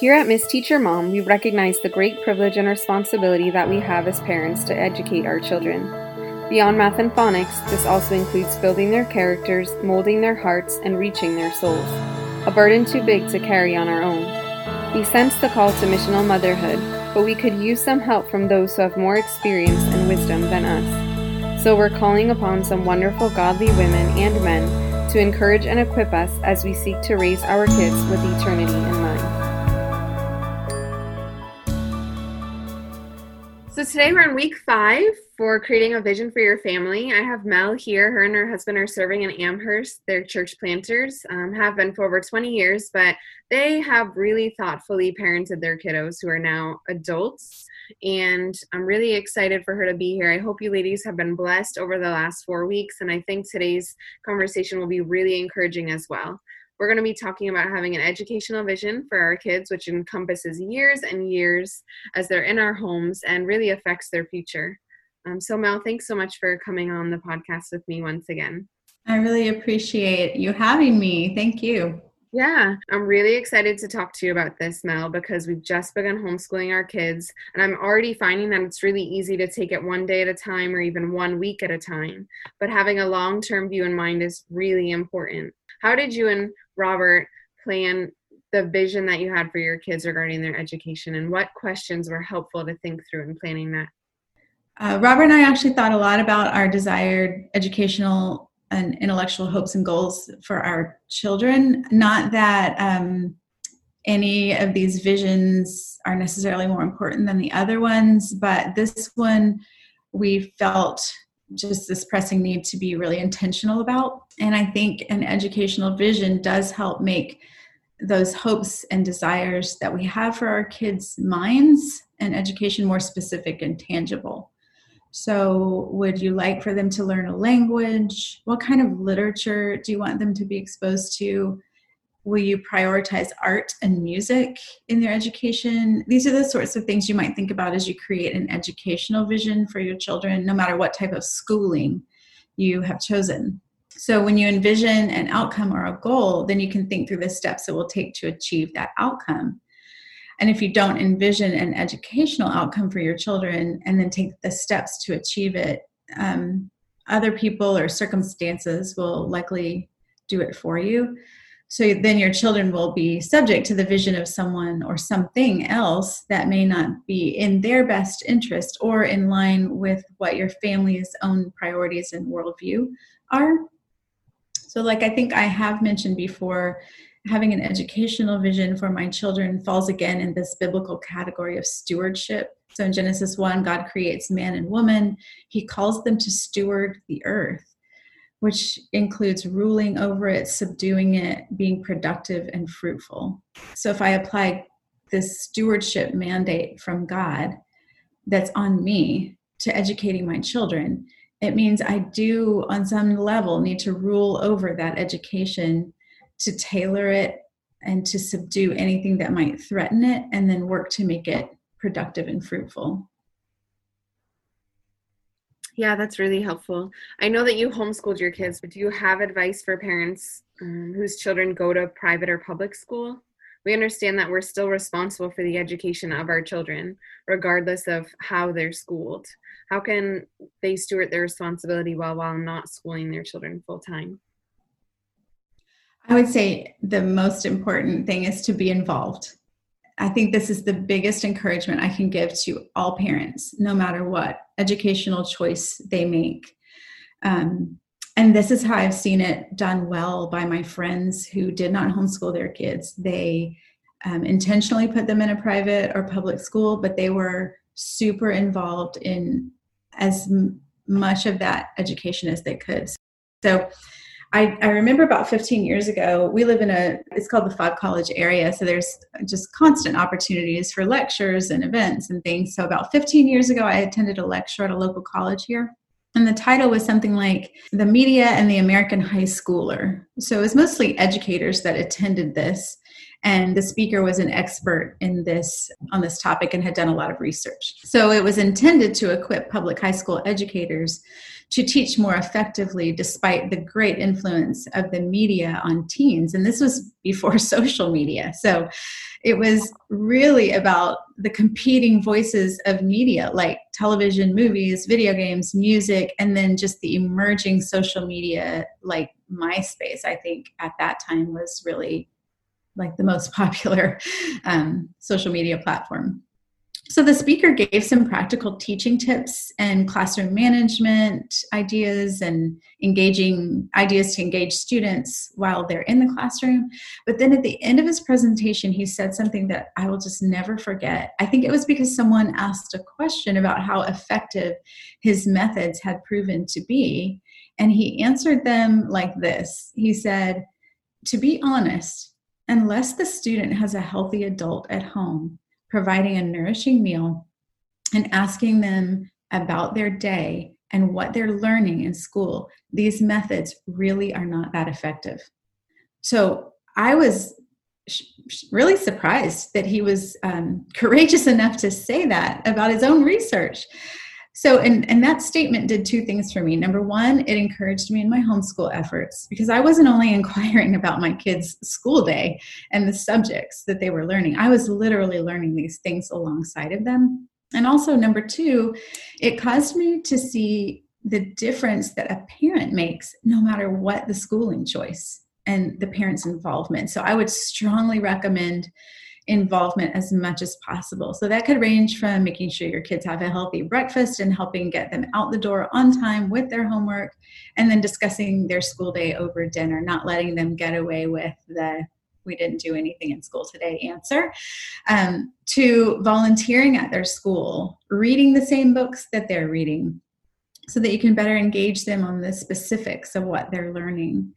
Here at Miss Teacher Mom, we recognize the great privilege and responsibility that we have as parents to educate our children. Beyond math and phonics, this also includes building their characters, molding their hearts, and reaching their souls. A burden too big to carry on our own. We sense the call to missional motherhood, but we could use some help from those who have more experience and wisdom than us. So we're calling upon some wonderful godly women and men to encourage and equip us as we seek to raise our kids with eternity in mind. Today we're in week five for creating a vision for your family. I have Mel here. Her and her husband are serving in Amherst. They're church planters, um, have been for over 20 years, but they have really thoughtfully parented their kiddos who are now adults. And I'm really excited for her to be here. I hope you ladies have been blessed over the last four weeks. And I think today's conversation will be really encouraging as well. We're going to be talking about having an educational vision for our kids, which encompasses years and years as they're in our homes and really affects their future. Um, so, Mel, thanks so much for coming on the podcast with me once again. I really appreciate you having me. Thank you. Yeah, I'm really excited to talk to you about this, Mel, because we've just begun homeschooling our kids, and I'm already finding that it's really easy to take it one day at a time or even one week at a time. But having a long term view in mind is really important. How did you and Robert plan the vision that you had for your kids regarding their education, and what questions were helpful to think through in planning that? Uh, Robert and I actually thought a lot about our desired educational and intellectual hopes and goals for our children. Not that um, any of these visions are necessarily more important than the other ones, but this one we felt just this pressing need to be really intentional about. And I think an educational vision does help make those hopes and desires that we have for our kids' minds and education more specific and tangible. So, would you like for them to learn a language? What kind of literature do you want them to be exposed to? Will you prioritize art and music in their education? These are the sorts of things you might think about as you create an educational vision for your children, no matter what type of schooling you have chosen. So, when you envision an outcome or a goal, then you can think through the steps it will take to achieve that outcome. And if you don't envision an educational outcome for your children and then take the steps to achieve it, um, other people or circumstances will likely do it for you. So then your children will be subject to the vision of someone or something else that may not be in their best interest or in line with what your family's own priorities and worldview are. So, like I think I have mentioned before, having an educational vision for my children falls again in this biblical category of stewardship. So in Genesis 1, God creates man and woman. He calls them to steward the earth, which includes ruling over it, subduing it, being productive and fruitful. So if I apply this stewardship mandate from God that's on me to educating my children, it means I do, on some level, need to rule over that education to tailor it and to subdue anything that might threaten it and then work to make it productive and fruitful. Yeah, that's really helpful. I know that you homeschooled your kids, but do you have advice for parents um, whose children go to private or public school? We understand that we're still responsible for the education of our children, regardless of how they're schooled. How can they steward their responsibility while while not schooling their children full time? I would say the most important thing is to be involved. I think this is the biggest encouragement I can give to all parents, no matter what educational choice they make. Um, and this is how I've seen it done well by my friends who did not homeschool their kids. They um, intentionally put them in a private or public school, but they were super involved in as m- much of that education as they could. So I, I remember about 15 years ago, we live in a, it's called the Five College area. So there's just constant opportunities for lectures and events and things. So about 15 years ago, I attended a lecture at a local college here. And the title was something like The Media and the American High Schooler. So it was mostly educators that attended this. And the speaker was an expert in this on this topic and had done a lot of research. So it was intended to equip public high school educators to teach more effectively despite the great influence of the media on teens. And this was before social media. So it was really about the competing voices of media like television movies video games music and then just the emerging social media like myspace i think at that time was really like the most popular um, social media platform. So the speaker gave some practical teaching tips and classroom management ideas and engaging ideas to engage students while they're in the classroom. But then at the end of his presentation, he said something that I will just never forget. I think it was because someone asked a question about how effective his methods had proven to be. And he answered them like this He said, To be honest, unless the student has a healthy adult at home providing a nourishing meal and asking them about their day and what they're learning in school, these methods really are not that effective. So I was really surprised that he was um, courageous enough to say that about his own research so, and, and that statement did two things for me. Number one, it encouraged me in my homeschool efforts because I wasn't only inquiring about my kids' school day and the subjects that they were learning, I was literally learning these things alongside of them. And also, number two, it caused me to see the difference that a parent makes no matter what the schooling choice and the parent's involvement. So, I would strongly recommend involvement as much as possible. So that could range from making sure your kids have a healthy breakfast and helping get them out the door on time with their homework, and then discussing their school day over dinner, not letting them get away with the we didn't do anything in school today answer, um, to volunteering at their school, reading the same books that they're reading, so that you can better engage them on the specifics of what they're learning.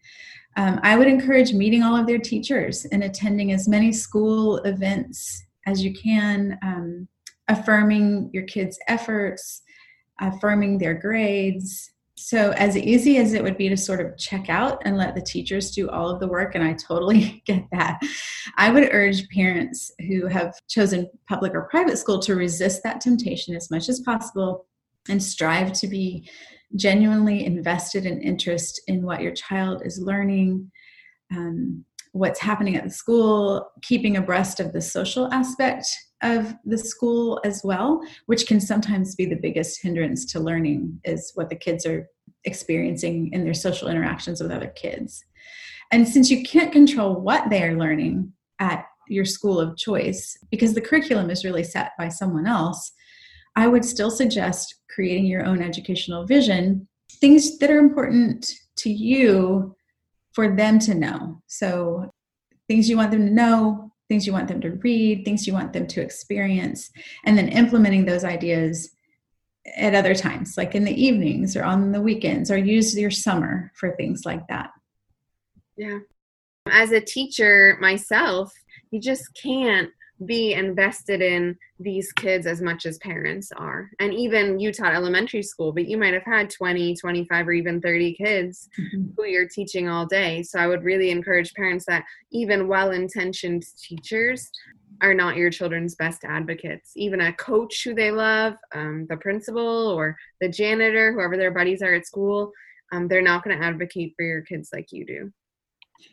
Um, I would encourage meeting all of their teachers and attending as many school events as you can, um, affirming your kids' efforts, affirming their grades. So, as easy as it would be to sort of check out and let the teachers do all of the work, and I totally get that, I would urge parents who have chosen public or private school to resist that temptation as much as possible and strive to be genuinely invested in interest in what your child is learning, um, what's happening at the school, keeping abreast of the social aspect of the school as well, which can sometimes be the biggest hindrance to learning, is what the kids are experiencing in their social interactions with other kids. And since you can't control what they are learning at your school of choice, because the curriculum is really set by someone else, I would still suggest creating your own educational vision, things that are important to you for them to know. So, things you want them to know, things you want them to read, things you want them to experience, and then implementing those ideas at other times, like in the evenings or on the weekends, or use your summer for things like that. Yeah. As a teacher myself, you just can't be invested in these kids as much as parents are. And even you taught elementary school but you might have had 20 25 or even 30 kids mm-hmm. who you're teaching all day. So i would really encourage parents that even well-intentioned teachers are not your children's best advocates. Even a coach who they love um, the principal or the janitor whoever their buddies are at school um, they're not going to advocate for your kids like you do.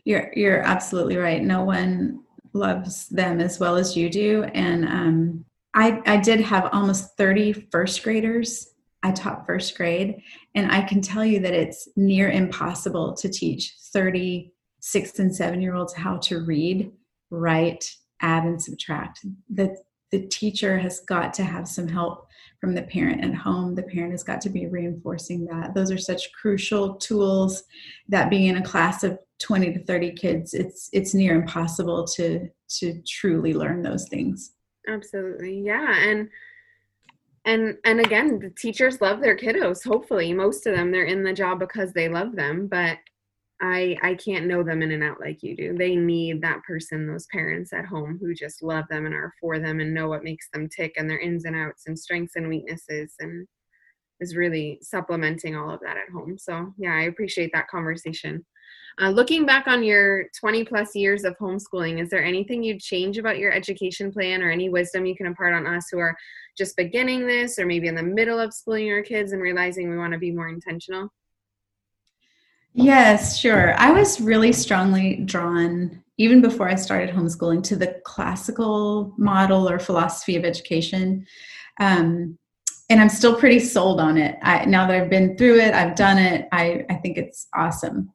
You're you're absolutely right. No one loves them as well as you do. And um, I, I did have almost 30 first graders. I taught first grade, and I can tell you that it's near impossible to teach 30 six and seven year olds how to read, write, add, and subtract. The, the teacher has got to have some help from the parent at home. The parent has got to be reinforcing that. Those are such crucial tools that being in a class of 20 to 30 kids it's it's near impossible to to truly learn those things. Absolutely yeah and and and again the teachers love their kiddos hopefully most of them they're in the job because they love them but i i can't know them in and out like you do they need that person those parents at home who just love them and are for them and know what makes them tick and their ins and outs and strengths and weaknesses and is really supplementing all of that at home so yeah i appreciate that conversation Uh, looking back on your 20 plus years of homeschooling, is there anything you'd change about your education plan or any wisdom you can impart on us who are just beginning this or maybe in the middle of schooling our kids and realizing we want to be more intentional? Yes, sure. I was really strongly drawn, even before I started homeschooling, to the classical model or philosophy of education. Um, and I'm still pretty sold on it. I, now that I've been through it, I've done it. I, I think it's awesome.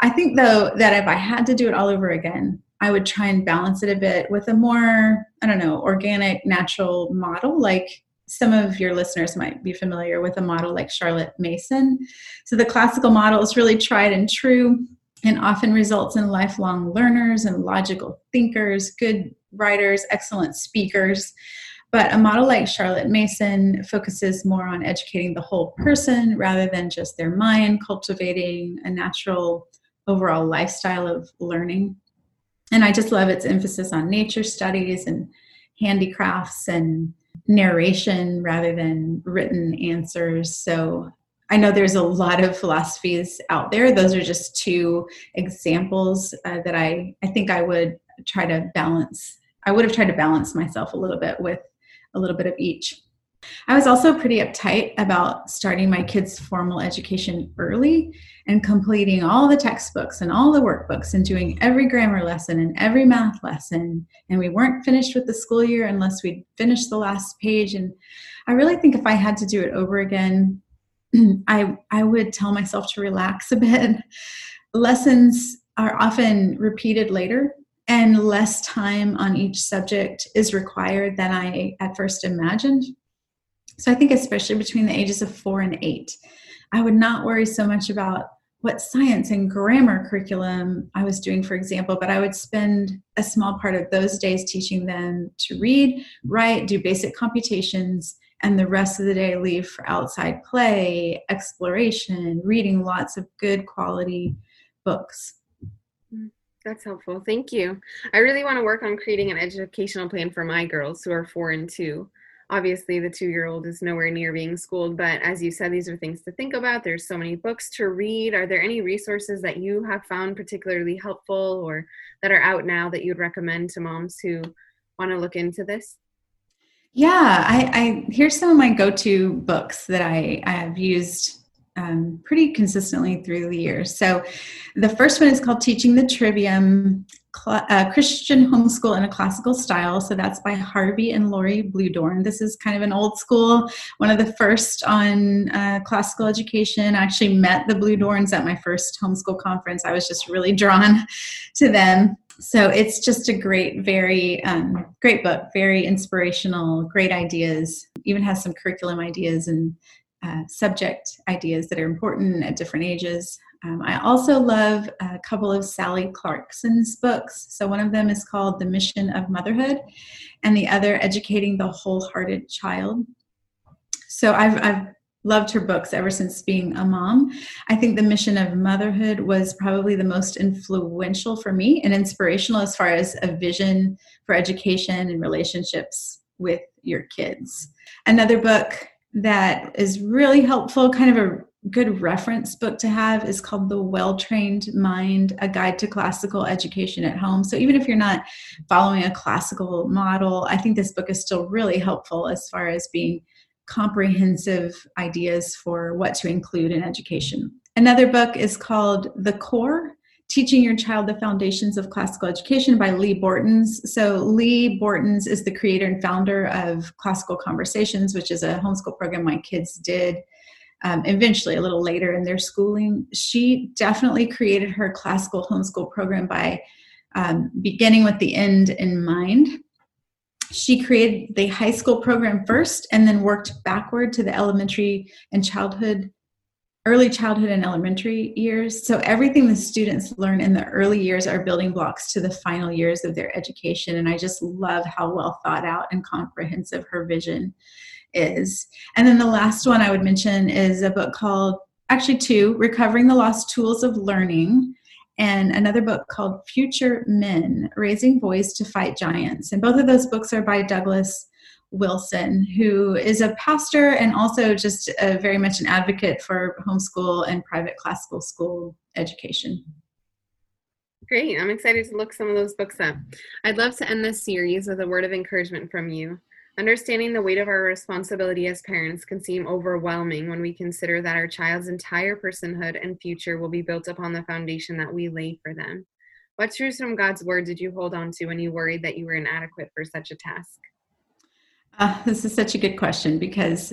I think though that if I had to do it all over again, I would try and balance it a bit with a more, I don't know, organic, natural model. Like some of your listeners might be familiar with a model like Charlotte Mason. So the classical model is really tried and true and often results in lifelong learners and logical thinkers, good writers, excellent speakers. But a model like Charlotte Mason focuses more on educating the whole person rather than just their mind, cultivating a natural overall lifestyle of learning. And I just love its emphasis on nature studies and handicrafts and narration rather than written answers. So I know there's a lot of philosophies out there. Those are just two examples uh, that I, I think I would try to balance. I would have tried to balance myself a little bit with a little bit of each. I was also pretty uptight about starting my kids' formal education early and completing all the textbooks and all the workbooks and doing every grammar lesson and every math lesson. And we weren't finished with the school year unless we'd finished the last page. And I really think if I had to do it over again, I, I would tell myself to relax a bit. Lessons are often repeated later and less time on each subject is required than I at first imagined. So I think, especially between the ages of four and eight, I would not worry so much about what science and grammar curriculum I was doing, for example, but I would spend a small part of those days teaching them to read, write, do basic computations, and the rest of the day leave for outside play, exploration, reading lots of good quality books. That's helpful. Thank you. I really want to work on creating an educational plan for my girls who are four and two. Obviously, the two year old is nowhere near being schooled, but as you said, these are things to think about. There's so many books to read. Are there any resources that you have found particularly helpful or that are out now that you'd recommend to moms who want to look into this? Yeah, I, I here's some of my go-to books that I, I have used um, pretty consistently through the years. So, the first one is called Teaching the Trivium uh, Christian Homeschool in a Classical Style. So, that's by Harvey and Laurie Bluedorn. This is kind of an old school, one of the first on uh, classical education. I actually met the Bluedorns at my first homeschool conference. I was just really drawn to them. So, it's just a great, very um, great book, very inspirational, great ideas, even has some curriculum ideas and uh, subject ideas that are important at different ages. Um, I also love a couple of Sally Clarkson's books. So, one of them is called The Mission of Motherhood, and the other, Educating the Wholehearted Child. So, I've, I've loved her books ever since being a mom. I think The Mission of Motherhood was probably the most influential for me and inspirational as far as a vision for education and relationships with your kids. Another book that is really helpful, kind of a good reference book to have is called The Well Trained Mind A Guide to Classical Education at Home. So, even if you're not following a classical model, I think this book is still really helpful as far as being comprehensive ideas for what to include in education. Another book is called The Core Teaching Your Child the Foundations of Classical Education by Leigh Bortins. So, Leigh Bortins is the creator and founder of Classical Conversations, which is a homeschool program my kids did um, eventually, a little later in their schooling. She definitely created her classical homeschool program by um, beginning with the end in mind. She created the high school program first and then worked backward to the elementary and childhood early childhood and elementary years. So everything the students learn in the early years are building blocks to the final years of their education. And I just love how well thought out and comprehensive her vision is. And then the last one I would mention is a book called, actually, two Recovering the Lost Tools of Learning. And another book called Future Men Raising Boys to Fight Giants. And both of those books are by Douglas Wilson, who is a pastor and also just a, very much an advocate for homeschool and private classical school education. Great. I'm excited to look some of those books up. I'd love to end this series with a word of encouragement from you. Understanding the weight of our responsibility as parents can seem overwhelming when we consider that our child's entire personhood and future will be built upon the foundation that we lay for them. What truths from God's word did you hold on to when you worried that you were inadequate for such a task? Uh, this is such a good question because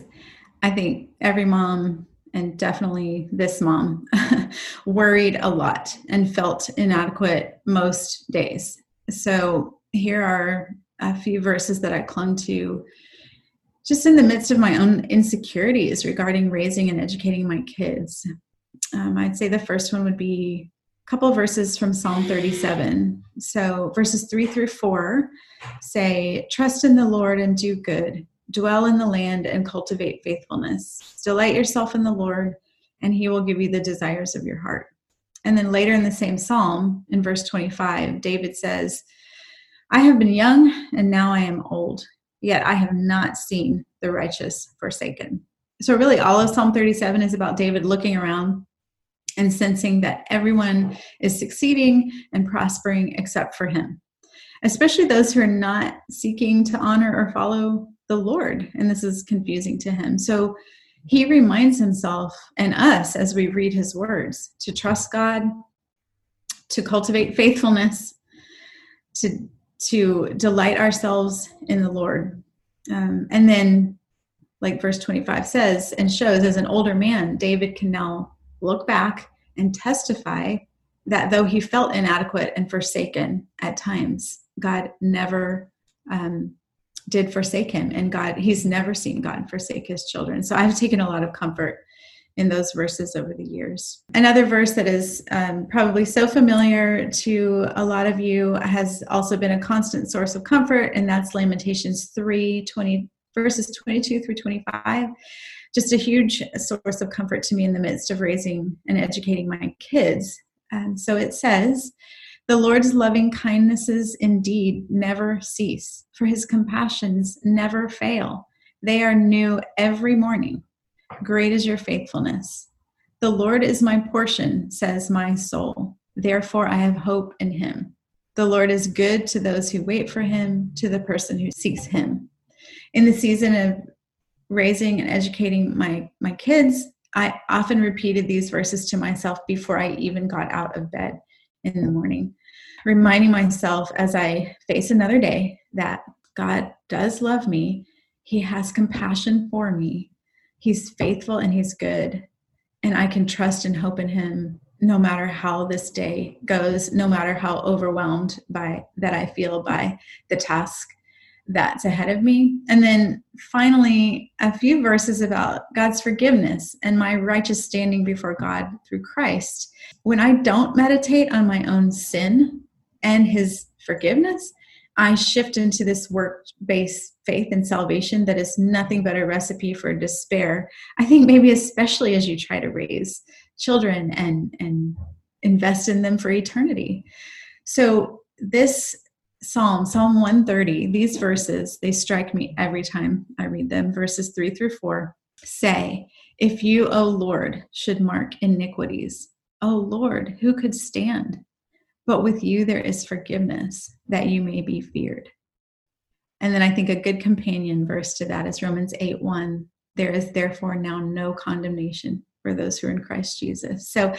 I think every mom, and definitely this mom, worried a lot and felt inadequate most days. So here are a few verses that I clung to just in the midst of my own insecurities regarding raising and educating my kids. Um, I'd say the first one would be a couple verses from Psalm 37. So, verses three through four say, Trust in the Lord and do good, dwell in the land and cultivate faithfulness. Delight yourself in the Lord, and he will give you the desires of your heart. And then later in the same psalm, in verse 25, David says, I have been young and now I am old, yet I have not seen the righteous forsaken. So, really, all of Psalm 37 is about David looking around and sensing that everyone is succeeding and prospering except for him, especially those who are not seeking to honor or follow the Lord. And this is confusing to him. So, he reminds himself and us as we read his words to trust God, to cultivate faithfulness, to to delight ourselves in the Lord. Um, and then, like verse 25 says and shows, as an older man, David can now look back and testify that though he felt inadequate and forsaken at times, God never um, did forsake him. And God, he's never seen God forsake his children. So I've taken a lot of comfort in those verses over the years. Another verse that is um, probably so familiar to a lot of you has also been a constant source of comfort, and that's Lamentations 3 20, verses 22 through 25. Just a huge source of comfort to me in the midst of raising and educating my kids. And so it says, the Lord's loving kindnesses indeed never cease, for his compassions never fail. They are new every morning. Great is your faithfulness. The Lord is my portion, says my soul. Therefore, I have hope in him. The Lord is good to those who wait for him, to the person who seeks him. In the season of raising and educating my, my kids, I often repeated these verses to myself before I even got out of bed in the morning, reminding myself as I face another day that God does love me, He has compassion for me, He's faithful and He's good. And I can trust and hope in Him no matter how this day goes, no matter how overwhelmed by that I feel by the task that's ahead of me. And then finally, a few verses about God's forgiveness and my righteous standing before God through Christ. When I don't meditate on my own sin and His forgiveness, I shift into this work based faith and salvation that is nothing but a recipe for despair. I think maybe especially as you try to raise children and, and invest in them for eternity. So, this Psalm, Psalm 130, these verses, they strike me every time I read them. Verses 3 through 4 say, If you, O Lord, should mark iniquities, O Lord, who could stand? But with you there is forgiveness that you may be feared. And then I think a good companion verse to that is Romans 8 1. There is therefore now no condemnation for those who are in Christ Jesus. So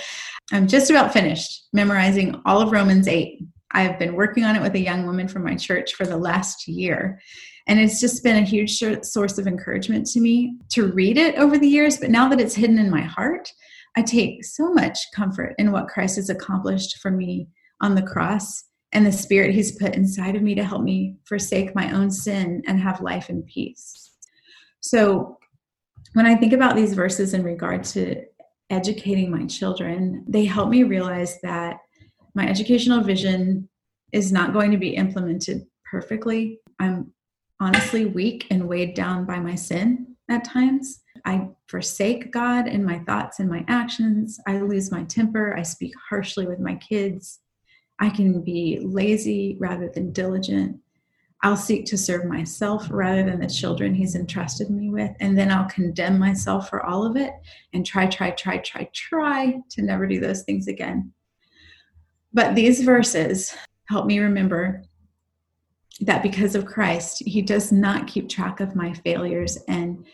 I'm just about finished memorizing all of Romans 8. I've been working on it with a young woman from my church for the last year. And it's just been a huge source of encouragement to me to read it over the years. But now that it's hidden in my heart, I take so much comfort in what Christ has accomplished for me on the cross and the spirit he's put inside of me to help me forsake my own sin and have life and peace. So when I think about these verses in regard to educating my children, they help me realize that my educational vision is not going to be implemented perfectly. I'm honestly weak and weighed down by my sin at times. I forsake God in my thoughts and my actions. I lose my temper. I speak harshly with my kids. I can be lazy rather than diligent. I'll seek to serve myself rather than the children he's entrusted me with. And then I'll condemn myself for all of it and try, try, try, try, try to never do those things again. but these verses help me remember that because of Christ, He does not keep track of my failures. And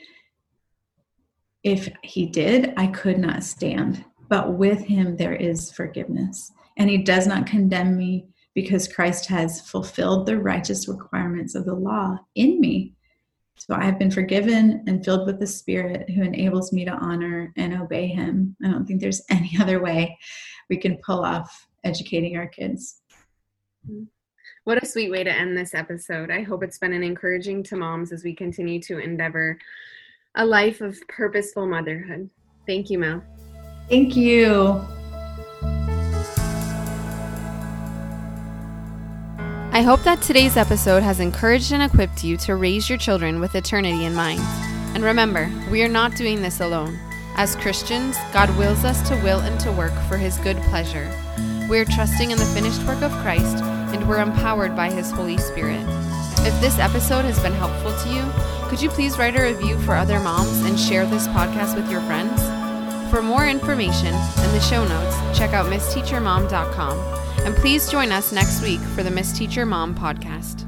if He did, I could not stand. But with Him, there is forgiveness. And He does not condemn me because Christ has fulfilled the righteous requirements of the law in me. So I have been forgiven and filled with the Spirit who enables me to honor and obey Him. I don't think there's any other way we can pull off educating our kids. What a sweet way to end this episode. I hope it's been an encouraging to moms as we continue to endeavor a life of purposeful motherhood. Thank you, Mel. Thank you. I hope that today's episode has encouraged and equipped you to raise your children with eternity in mind. And remember, we are not doing this alone. As Christians, God wills us to will and to work for His good pleasure. We are trusting in the finished work of Christ and we're empowered by His Holy Spirit. If this episode has been helpful to you, could you please write a review for other moms and share this podcast with your friends? For more information and the show notes, check out missteachermom.com. And please join us next week for the Miss Teacher Mom podcast.